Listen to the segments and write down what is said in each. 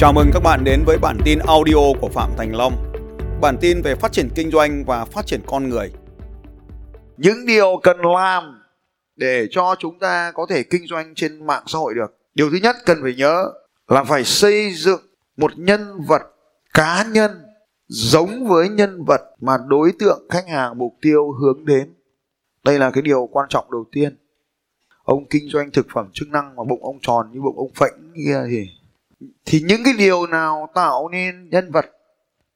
Chào mừng các bạn đến với bản tin audio của Phạm Thành Long. Bản tin về phát triển kinh doanh và phát triển con người. Những điều cần làm để cho chúng ta có thể kinh doanh trên mạng xã hội được. Điều thứ nhất cần phải nhớ là phải xây dựng một nhân vật cá nhân giống với nhân vật mà đối tượng, khách hàng, mục tiêu hướng đến. Đây là cái điều quan trọng đầu tiên. Ông kinh doanh thực phẩm chức năng mà bụng ông tròn như bụng ông phệnh kia thì thì những cái điều nào tạo nên nhân vật?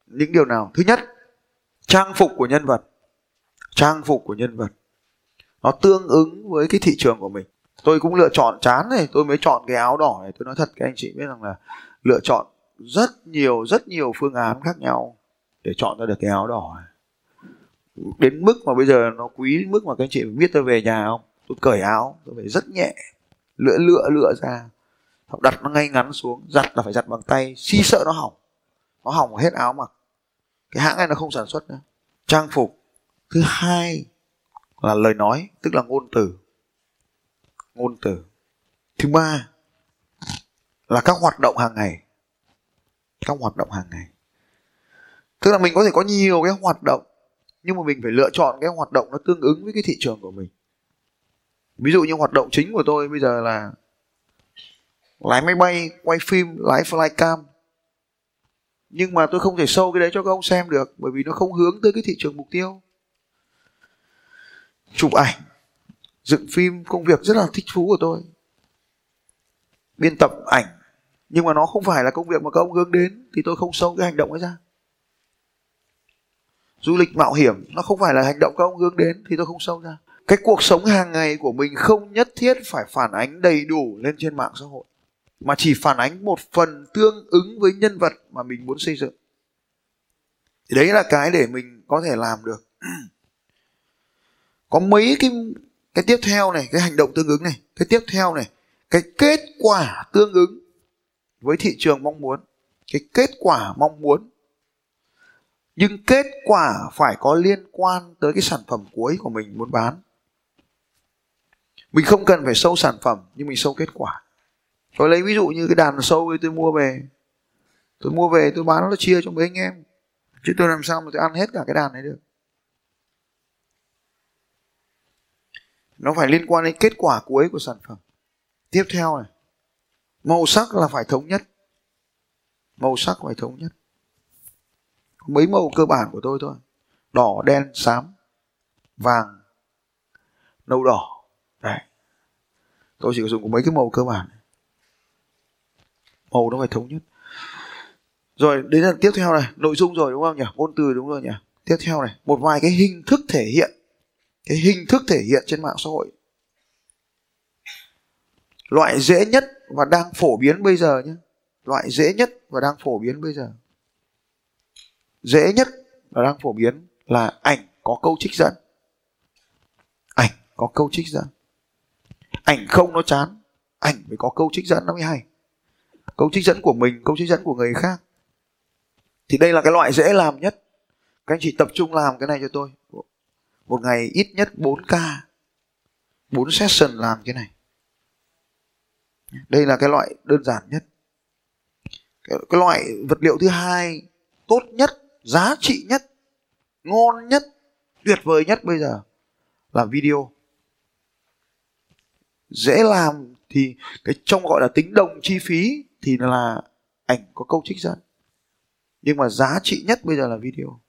Những điều nào? Thứ nhất, trang phục của nhân vật. Trang phục của nhân vật. Nó tương ứng với cái thị trường của mình. Tôi cũng lựa chọn chán này, tôi mới chọn cái áo đỏ này. Tôi nói thật, các anh chị biết rằng là lựa chọn rất nhiều rất nhiều phương án khác nhau để chọn ra được cái áo đỏ. Này đến mức mà bây giờ nó quý đến mức mà các anh chị biết tôi về nhà không? Tôi cởi áo, tôi phải rất nhẹ, lựa lựa lựa ra đặt nó ngay ngắn xuống, giặt là phải giặt bằng tay, si sợ nó hỏng. Nó hỏng hết áo mặc. Cái hãng này nó không sản xuất nữa. Trang phục. Thứ hai là lời nói, tức là ngôn từ. Ngôn từ. Thứ ba là các hoạt động hàng ngày. Các hoạt động hàng ngày. Tức là mình có thể có nhiều cái hoạt động, nhưng mà mình phải lựa chọn cái hoạt động nó tương ứng với cái thị trường của mình. Ví dụ như hoạt động chính của tôi bây giờ là lái máy bay, quay phim, lái flycam. Nhưng mà tôi không thể sâu cái đấy cho các ông xem được, bởi vì nó không hướng tới cái thị trường mục tiêu. Chụp ảnh, dựng phim, công việc rất là thích thú của tôi. Biên tập ảnh, nhưng mà nó không phải là công việc mà các ông hướng đến, thì tôi không sâu cái hành động ấy ra. Du lịch mạo hiểm, nó không phải là hành động các ông hướng đến, thì tôi không sâu ra. Cái cuộc sống hàng ngày của mình không nhất thiết phải phản ánh đầy đủ lên trên mạng xã hội mà chỉ phản ánh một phần tương ứng với nhân vật mà mình muốn xây dựng. Thì đấy là cái để mình có thể làm được. Có mấy cái cái tiếp theo này, cái hành động tương ứng này, cái tiếp theo này, cái kết quả tương ứng với thị trường mong muốn, cái kết quả mong muốn. Nhưng kết quả phải có liên quan tới cái sản phẩm cuối của mình muốn bán. Mình không cần phải sâu sản phẩm, nhưng mình sâu kết quả tôi lấy ví dụ như cái đàn sâu ấy tôi mua về. Tôi mua về, tôi bán nó chia cho mấy anh em. Chứ tôi làm sao mà tôi ăn hết cả cái đàn này được. Nó phải liên quan đến kết quả cuối của sản phẩm. Tiếp theo này, màu sắc là phải thống nhất. Màu sắc phải thống nhất. Mấy màu cơ bản của tôi thôi. Đỏ, đen, xám, vàng, nâu đỏ. Đấy. Tôi chỉ dùng mấy cái màu cơ bản màu nó phải thống nhất. Rồi, đến là tiếp theo này, nội dung rồi, đúng không nhỉ? Ngôn từ đúng rồi nhỉ? Tiếp theo này, một vài cái hình thức thể hiện. Cái hình thức thể hiện trên mạng xã hội. Loại dễ nhất và đang phổ biến bây giờ nhé. Loại dễ nhất và đang phổ biến bây giờ. Dễ nhất và đang phổ biến là ảnh có câu trích dẫn. Ảnh có câu trích dẫn. Ảnh không nó chán, ảnh phải có câu trích dẫn, nó mới hay câu trích dẫn của mình câu trích dẫn của người khác. Thì đây là cái loại dễ làm nhất. Các anh chị tập trung làm cái này cho tôi. Một ngày ít nhất 4 ca 4 session làm cái này. Đây là cái loại đơn giản nhất. Cái, cái loại vật liệu thứ hai tốt nhất giá trị nhất ngon nhất tuyệt vời nhất bây giờ là video. Dễ làm thì cái trong gọi là tính đồng chi phí thì là ảnh có câu trích dẫn nhưng mà giá trị nhất bây giờ là video.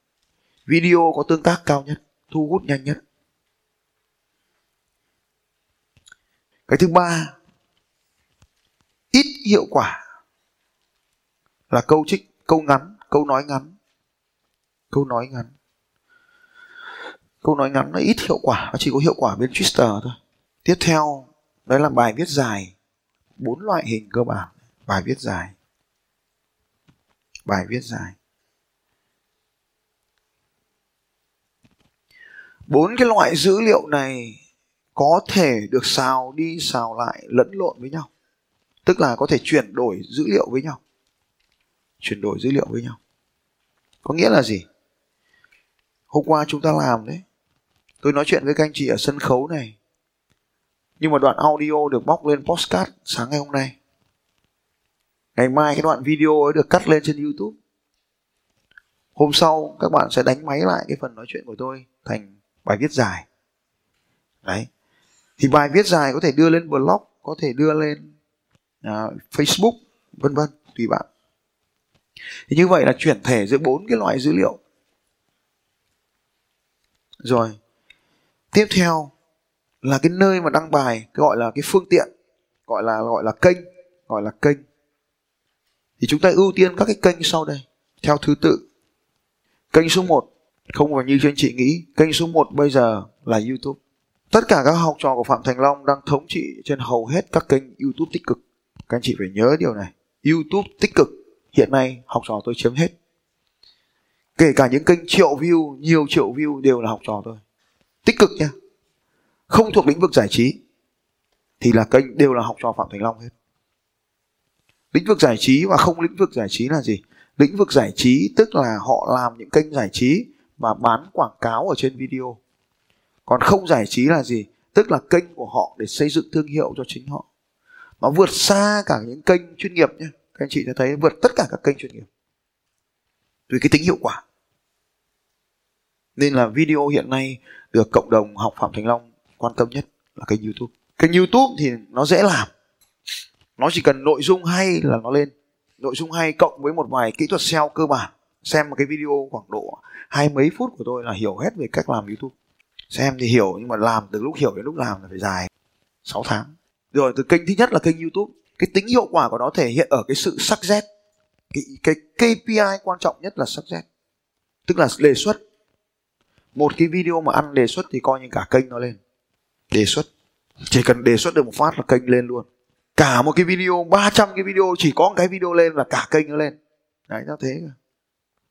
Video có tương tác cao nhất, thu hút nhanh nhất. Cái thứ ba, ít hiệu quả là câu trích, câu ngắn, câu nói ngắn. Câu nói ngắn. Câu nói ngắn nó ít hiệu quả, nó chỉ có hiệu quả bên twitter thôi. Tiếp theo, đấy là bài viết dài, bốn loại hình cơ bản bài viết dài. Bài viết dài. Bốn cái loại dữ liệu này có thể được xào đi xào lại lẫn lộn với nhau. Tức là có thể chuyển đổi dữ liệu với nhau. Chuyển đổi dữ liệu với nhau. Có nghĩa là gì? Hôm qua chúng ta làm đấy. Tôi nói chuyện với các anh chị ở sân khấu này. Nhưng mà đoạn audio được bóc lên postcard sáng ngày hôm nay ngày mai cái đoạn video ấy được cắt lên trên youtube. Hôm sau các bạn sẽ đánh máy lại cái phần nói chuyện của tôi thành bài viết dài. Đấy. Thì bài viết dài có thể đưa lên blog có thể đưa lên uh, facebook vân vân tùy bạn. Thì như vậy là chuyển thể giữa bốn cái loại dữ liệu. Rồi. Tiếp theo là cái nơi mà đăng bài gọi là cái phương tiện gọi là gọi là kênh gọi là kênh thì chúng ta ưu tiên các cái kênh sau đây, theo thứ tự. Kênh số 1 không phải như anh chị nghĩ. Kênh số 1 bây giờ là youtube. Tất cả các học trò của phạm thành long đang thống trị trên hầu hết các kênh youtube tích cực. Các anh chị phải nhớ điều này. Youtube tích cực, hiện nay học trò tôi chiếm hết. Kể cả những kênh triệu view, nhiều triệu view đều là học trò tôi. Tích cực nha. Không thuộc lĩnh vực giải trí, thì là kênh đều là học trò phạm thành long hết lĩnh vực giải trí và không lĩnh vực giải trí là gì? Lĩnh vực giải trí tức là họ làm những kênh giải trí và bán quảng cáo ở trên video. Còn không giải trí là gì? Tức là kênh của họ để xây dựng thương hiệu cho chính họ. Nó vượt xa cả những kênh chuyên nghiệp nhé. Các anh chị sẽ thấy vượt tất cả các kênh chuyên nghiệp. Vì cái tính hiệu quả. Nên là video hiện nay được cộng đồng học phạm thành long quan tâm nhất là kênh youtube. Kênh youtube thì nó dễ làm nó chỉ cần nội dung hay là nó lên. Nội dung hay cộng với một vài kỹ thuật SEO cơ bản. Xem một cái video khoảng độ hai mấy phút của tôi là hiểu hết về cách làm youtube. Xem thì hiểu nhưng mà làm từ lúc hiểu đến lúc làm là phải dài 6 tháng. Rồi từ kênh thứ nhất là kênh youtube. Cái tính hiệu quả của nó thể hiện ở cái sự sắc rét cái, cái KPI quan trọng nhất là sắc rét tức là đề xuất. Một cái video mà ăn đề xuất thì coi như cả kênh nó lên. Đề xuất. Chỉ cần đề xuất được một phát là kênh lên luôn cả một cái video 300 cái video, chỉ có một cái video lên là cả kênh nó lên. Đấy, nó thế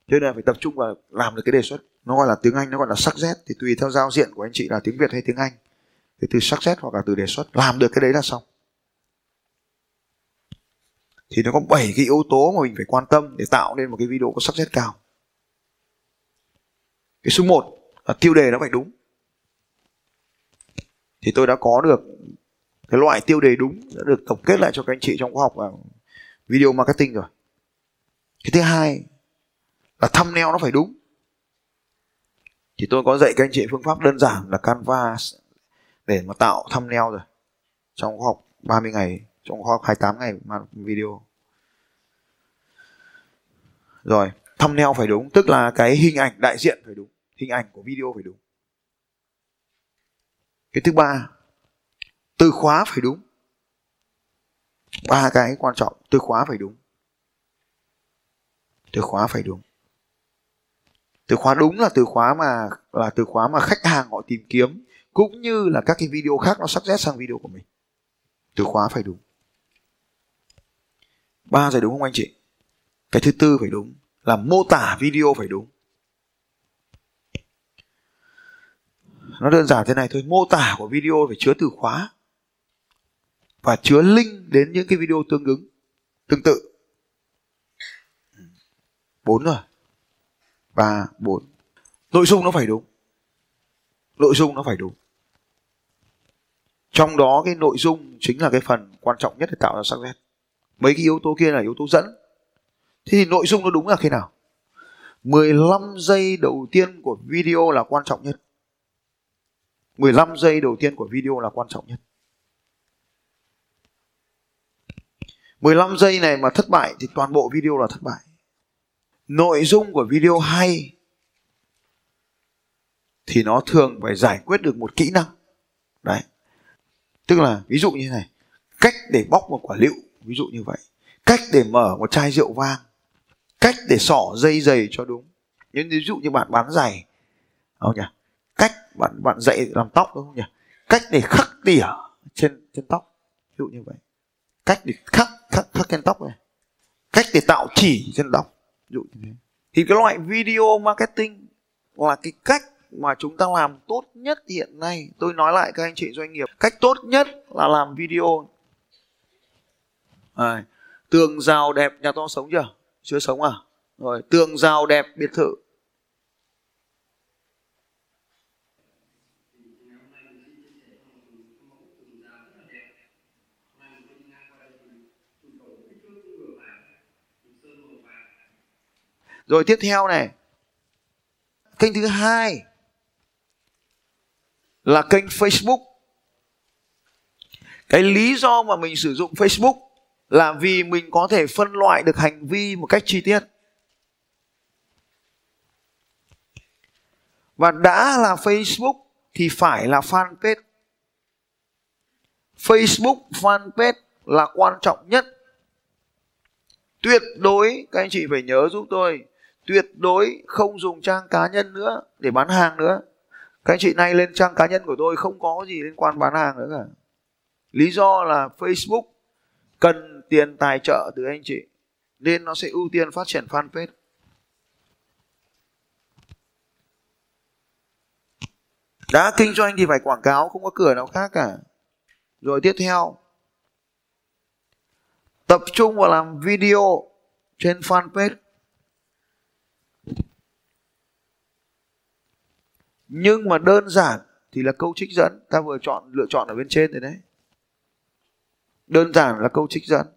cho nên là phải tập trung vào làm được cái đề xuất. Nó gọi là tiếng anh, nó gọi là sắc z. Thì tùy theo giao diện của anh chị là tiếng việt hay tiếng anh. Thì từ sắc z hoặc là từ đề xuất, làm được cái đấy là xong. Thì nó có 7 cái yếu tố mà mình phải quan tâm để tạo nên một cái video có sắc z cao. Cái số 1 là tiêu đề nó phải đúng. Thì tôi đã có được cái loại tiêu đề đúng đã được tổng kết lại cho các anh chị trong khóa học là video marketing rồi. Cái thứ hai là thumbnail nó phải đúng. Thì tôi có dạy các anh chị phương pháp đơn giản là Canva để mà tạo thumbnail rồi. Trong khóa học 30 ngày, trong khóa học 28 ngày video. Rồi, thumbnail phải đúng, tức là cái hình ảnh đại diện phải đúng, hình ảnh của video phải đúng. Cái thứ ba từ khóa phải đúng. Ba cái quan trọng, từ khóa phải đúng. Từ khóa phải đúng. Từ khóa đúng là từ khóa mà, là từ khóa mà khách hàng họ tìm kiếm, cũng như là các cái video khác nó sắp xếp sang video của mình. Từ khóa phải đúng. Ba rồi đúng không anh chị? Cái thứ tư phải đúng là mô tả video phải đúng. Nó đơn giản thế này thôi, mô tả của video phải chứa từ khóa và chứa link đến những cái video tương ứng, tương tự. Bốn rồi. Ba, bốn. Nội dung nó phải đúng. Nội dung nó phải đúng. Trong đó cái nội dung chính là cái phần quan trọng nhất để tạo ra sắc nét mấy cái yếu tố kia là yếu tố dẫn. Thế thì nội dung nó đúng là khi nào? 15 giây đầu tiên của video là quan trọng nhất. 15 giây đầu tiên của video là quan trọng nhất. 15 giây này mà thất bại thì toàn bộ video là thất bại. Nội dung của video hay thì nó thường phải giải quyết được một kỹ năng. Đấy. Tức là ví dụ như này, cách để bóc một quả lựu, ví dụ như vậy. Cách để mở một chai rượu vang, cách để xỏ dây giày cho đúng. Nhưng ví dụ như bạn bán giày không nhỉ? Cách bạn bạn dạy làm tóc, đúng không nhỉ? Cách để khắc tỉa trên trên tóc, ví dụ như vậy. Cách để khắc khắc khắc trên tóc này. Cách để tạo chỉ trên tóc. Ví dụ như thế. Thì cái loại video marketing là cái cách mà chúng ta làm tốt nhất hiện nay. Tôi nói lại các anh chị doanh nghiệp. Cách tốt nhất là làm video. À, tường rào đẹp nhà to sống chưa? Chưa sống à? Rồi tường rào đẹp biệt thự. Rồi tiếp theo này. Kênh thứ hai là kênh facebook. Cái lý do mà mình sử dụng facebook là vì mình có thể phân loại được hành vi một cách chi tiết. Và đã là facebook thì phải là fanpage. Facebook, fanpage là quan trọng nhất. Tuyệt đối, các anh chị phải nhớ giúp tôi tuyệt đối không dùng trang cá nhân nữa, để bán hàng nữa. Các anh chị nay lên trang cá nhân của tôi không có gì liên quan bán hàng nữa cả. Lý do là facebook cần tiền tài trợ từ anh chị, nên nó sẽ ưu tiên phát triển fanpage. Đã kinh doanh thì phải quảng cáo, không có cửa nào khác cả. Rồi tiếp theo, tập trung vào làm video trên fanpage. Nhưng mà đơn giản thì là câu trích dẫn. Ta vừa chọn, lựa chọn ở bên trên rồi đấy. Đơn giản là câu trích dẫn.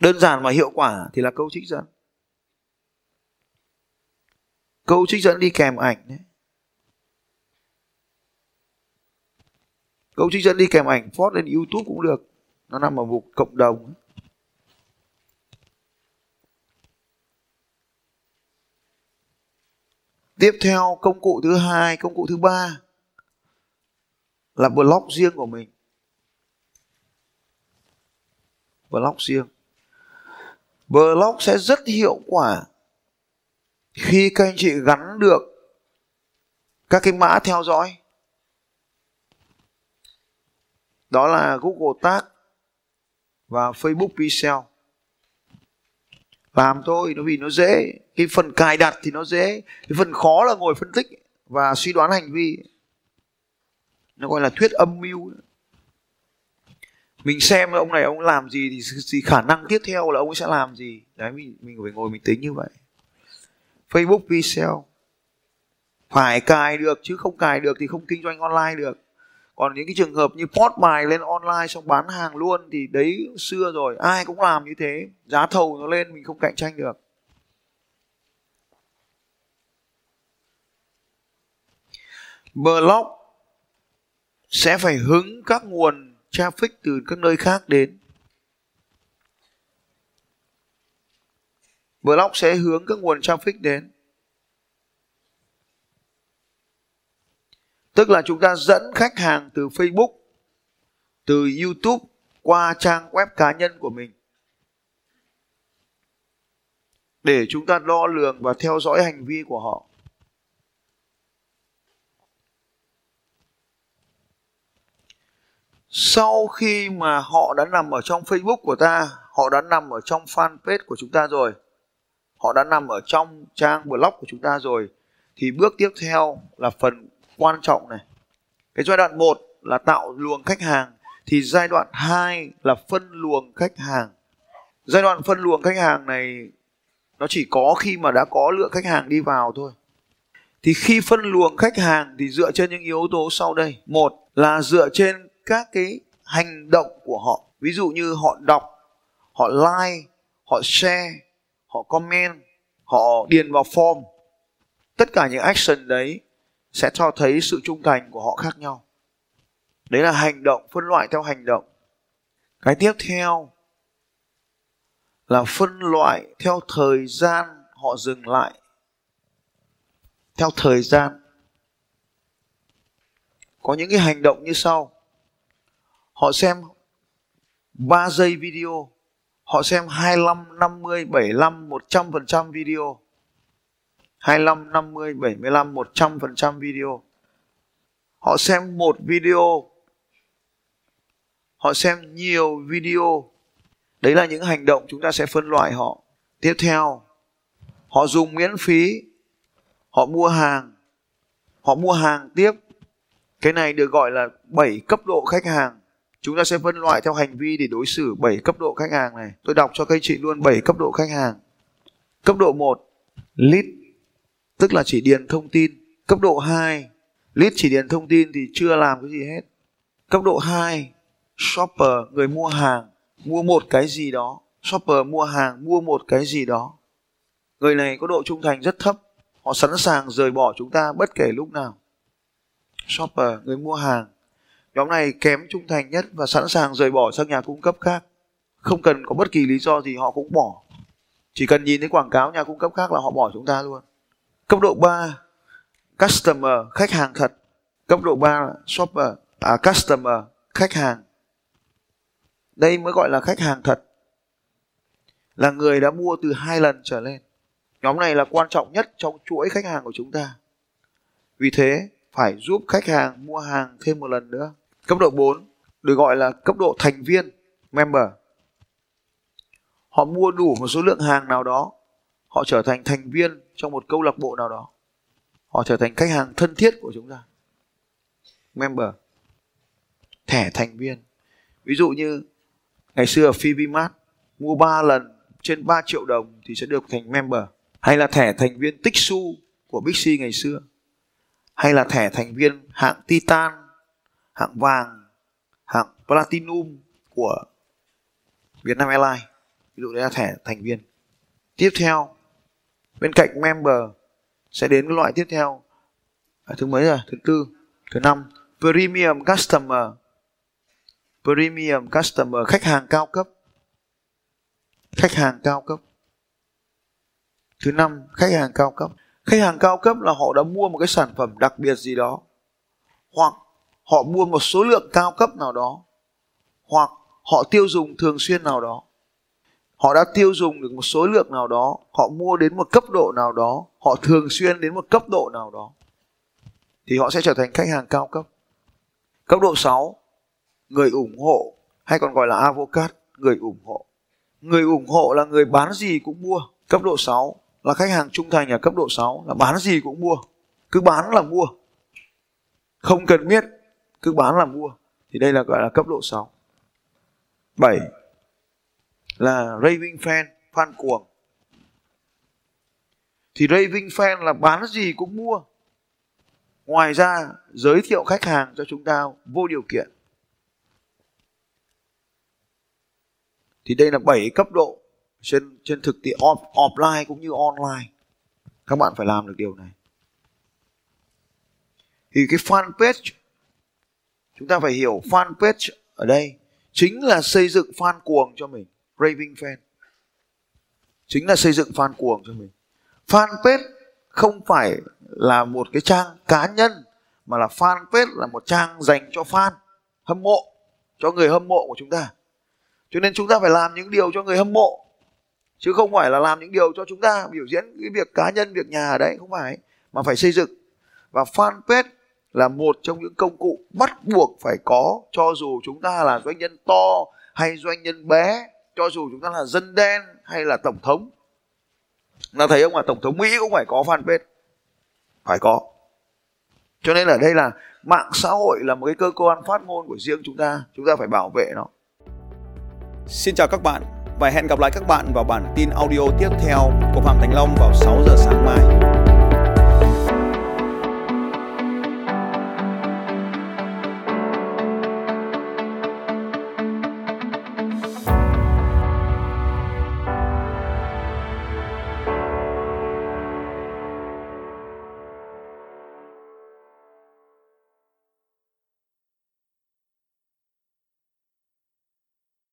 Đơn giản mà hiệu quả thì là câu trích dẫn. Câu trích dẫn đi kèm ảnh đấy. Câu trích dẫn đi kèm ảnh, post lên youtube cũng được. Nó nằm ở mục cộng đồng. Tiếp theo, công cụ thứ hai, công cụ thứ ba là blog riêng của mình. Blog riêng. Blog sẽ rất hiệu quả khi các anh chị gắn được các cái mã theo dõi. Đó là Google Tag và Facebook Pixel làm thôi nó vì nó dễ. Cái phần cài đặt thì nó dễ. Cái phần khó là ngồi phân tích và suy đoán hành vi. Nó gọi là thuyết âm mưu. Mình xem ông này ông làm gì thì, thì khả năng tiếp theo là ông ấy sẽ làm gì. Đấy mình mình phải ngồi mình tính như vậy. Facebook Pixel phải cài được chứ không cài được thì không kinh doanh online được còn những cái trường hợp như post bài lên online xong bán hàng luôn thì đấy xưa rồi, ai cũng làm như thế. Giá thầu nó lên, mình không cạnh tranh được. Blog sẽ phải hứng các nguồn traffic từ các nơi khác đến. Blog sẽ hướng các nguồn traffic đến. Tức là chúng ta dẫn khách hàng từ facebook, từ youtube qua trang web cá nhân của mình. Để chúng ta đo lường và theo dõi hành vi của họ. Sau khi mà họ đã nằm ở trong facebook của ta, họ đã nằm ở trong fanpage của chúng ta rồi. Họ đã nằm ở trong trang blog của chúng ta rồi. Thì bước tiếp theo là phần quan trọng này. Cái giai đoạn 1 là tạo luồng khách hàng, thì giai đoạn 2 là phân luồng khách hàng. Giai đoạn phân luồng khách hàng này, nó chỉ có khi mà đã có lượng khách hàng đi vào thôi. Thì khi phân luồng khách hàng thì dựa trên những yếu tố sau đây. Một là dựa trên các cái hành động của họ. Ví dụ như họ đọc, họ like, họ share, họ comment, họ điền vào form. Tất cả những action đấy sẽ cho thấy sự trung thành của họ khác nhau. Đấy là hành động phân loại theo hành động. Cái tiếp theo là phân loại theo thời gian họ dừng lại. Theo thời gian. Có những cái hành động như sau. Họ xem 3 giây video họ xem 25, 50, 75, 100% video. 25, 50, 75, 100% video. Họ xem một video. Họ xem nhiều video. Đấy là những hành động chúng ta sẽ phân loại họ. Tiếp theo, họ dùng miễn phí. Họ mua hàng. Họ mua hàng tiếp. Cái này được gọi là 7 cấp độ khách hàng. Chúng ta sẽ phân loại theo hành vi để đối xử 7 cấp độ khách hàng này. Tôi đọc cho các anh chị luôn 7 cấp độ khách hàng. Cấp độ 1, lead tức là chỉ điền thông tin. Cấp độ 2, lead chỉ điền thông tin thì chưa làm cái gì hết. Cấp độ 2, shopper, người mua hàng, mua một cái gì đó. Shopper mua hàng, mua một cái gì đó. người này có độ trung thành rất thấp họ sẵn sàng rời bỏ chúng ta bất kể lúc nào shopper người mua hàng nhóm này kém trung thành nhất và sẵn sàng rời bỏ sang nhà cung cấp khác không cần có bất kỳ lý do gì họ cũng bỏ chỉ cần nhìn thấy quảng cáo nhà cung cấp khác là họ bỏ chúng ta luôn cấp độ 3 customer khách hàng thật. Cấp độ 3 shopper à, customer khách hàng. Đây mới gọi là khách hàng thật. Là người đã mua từ hai lần trở lên. Nhóm này là quan trọng nhất trong chuỗi khách hàng của chúng ta. Vì thế phải giúp khách hàng mua hàng thêm một lần nữa. Cấp độ 4 được gọi là cấp độ thành viên member. Họ mua đủ một số lượng hàng nào đó họ trở thành thành viên trong một câu lạc bộ nào đó. Họ trở thành khách hàng thân thiết của chúng ta. Member. Thẻ thành viên. Ví dụ như, ngày xưa ở Fibimart mua 3 lần trên 3 triệu đồng thì sẽ được thành member. Hay là thẻ thành viên tích xu của Bixi ngày xưa. Hay là thẻ thành viên hạng Titan, hạng vàng, hạng Platinum của Vietnam Airlines. Ví dụ đấy là thẻ thành viên. Tiếp theo bên cạnh member sẽ đến cái loại tiếp theo. À, thứ mấy rồi? Thứ tư thứ năm. Premium customer. Premium customer khách hàng cao cấp. Khách hàng cao cấp. Thứ năm khách hàng cao cấp. Khách hàng cao cấp là họ đã mua một cái sản phẩm đặc biệt gì đó. Hoặc họ mua một số lượng cao cấp nào đó. Hoặc họ tiêu dùng thường xuyên nào đó họ đã tiêu dùng được một số lượng nào đó, họ mua đến một cấp độ nào đó, họ thường xuyên đến một cấp độ nào đó, thì họ sẽ trở thành khách hàng cao cấp. Cấp độ 6 người ủng hộ, hay còn gọi là avocat, người ủng hộ. Người ủng hộ là người bán gì cũng mua. Cấp độ 6 là khách hàng trung thành ở cấp độ 6 là bán gì cũng mua. Cứ bán là mua. Không cần biết, cứ bán là mua. Thì đây là gọi là cấp độ 6 7 là raving fan fan cuồng. Thì raving fan là bán gì cũng mua. Ngoài ra giới thiệu khách hàng cho chúng ta vô điều kiện. Thì đây là 7 cấp độ trên trên thực tiễn off, offline cũng như online. Các bạn phải làm được điều này. Thì cái fanpage chúng ta phải hiểu fanpage ở đây chính là xây dựng fan cuồng cho mình raving fan. Chính là xây dựng fan cuồng cho mình. Fanpage không phải là một cái trang cá nhân, mà là fanpage là một trang dành cho fan, hâm mộ, cho người hâm mộ của chúng ta. Cho nên chúng ta phải làm những điều cho người hâm mộ, chứ không phải là làm những điều cho chúng ta biểu diễn cái việc cá nhân, việc nhà ở đấy, không phải, mà phải xây dựng. Và fanpage là một trong những công cụ bắt buộc phải có cho dù chúng ta là doanh nhân to hay doanh nhân bé cho dù chúng ta là dân đen hay là tổng thống là thấy ông là tổng thống mỹ cũng phải có fanpage phải có. Cho nên ở đây là mạng xã hội là một cái cơ quan phát ngôn của riêng chúng ta. Chúng ta phải bảo vệ nó. Xin chào các bạn và hẹn gặp lại các bạn vào bản tin audio tiếp theo của Phạm Thành Long vào 6 giờ sáng mai.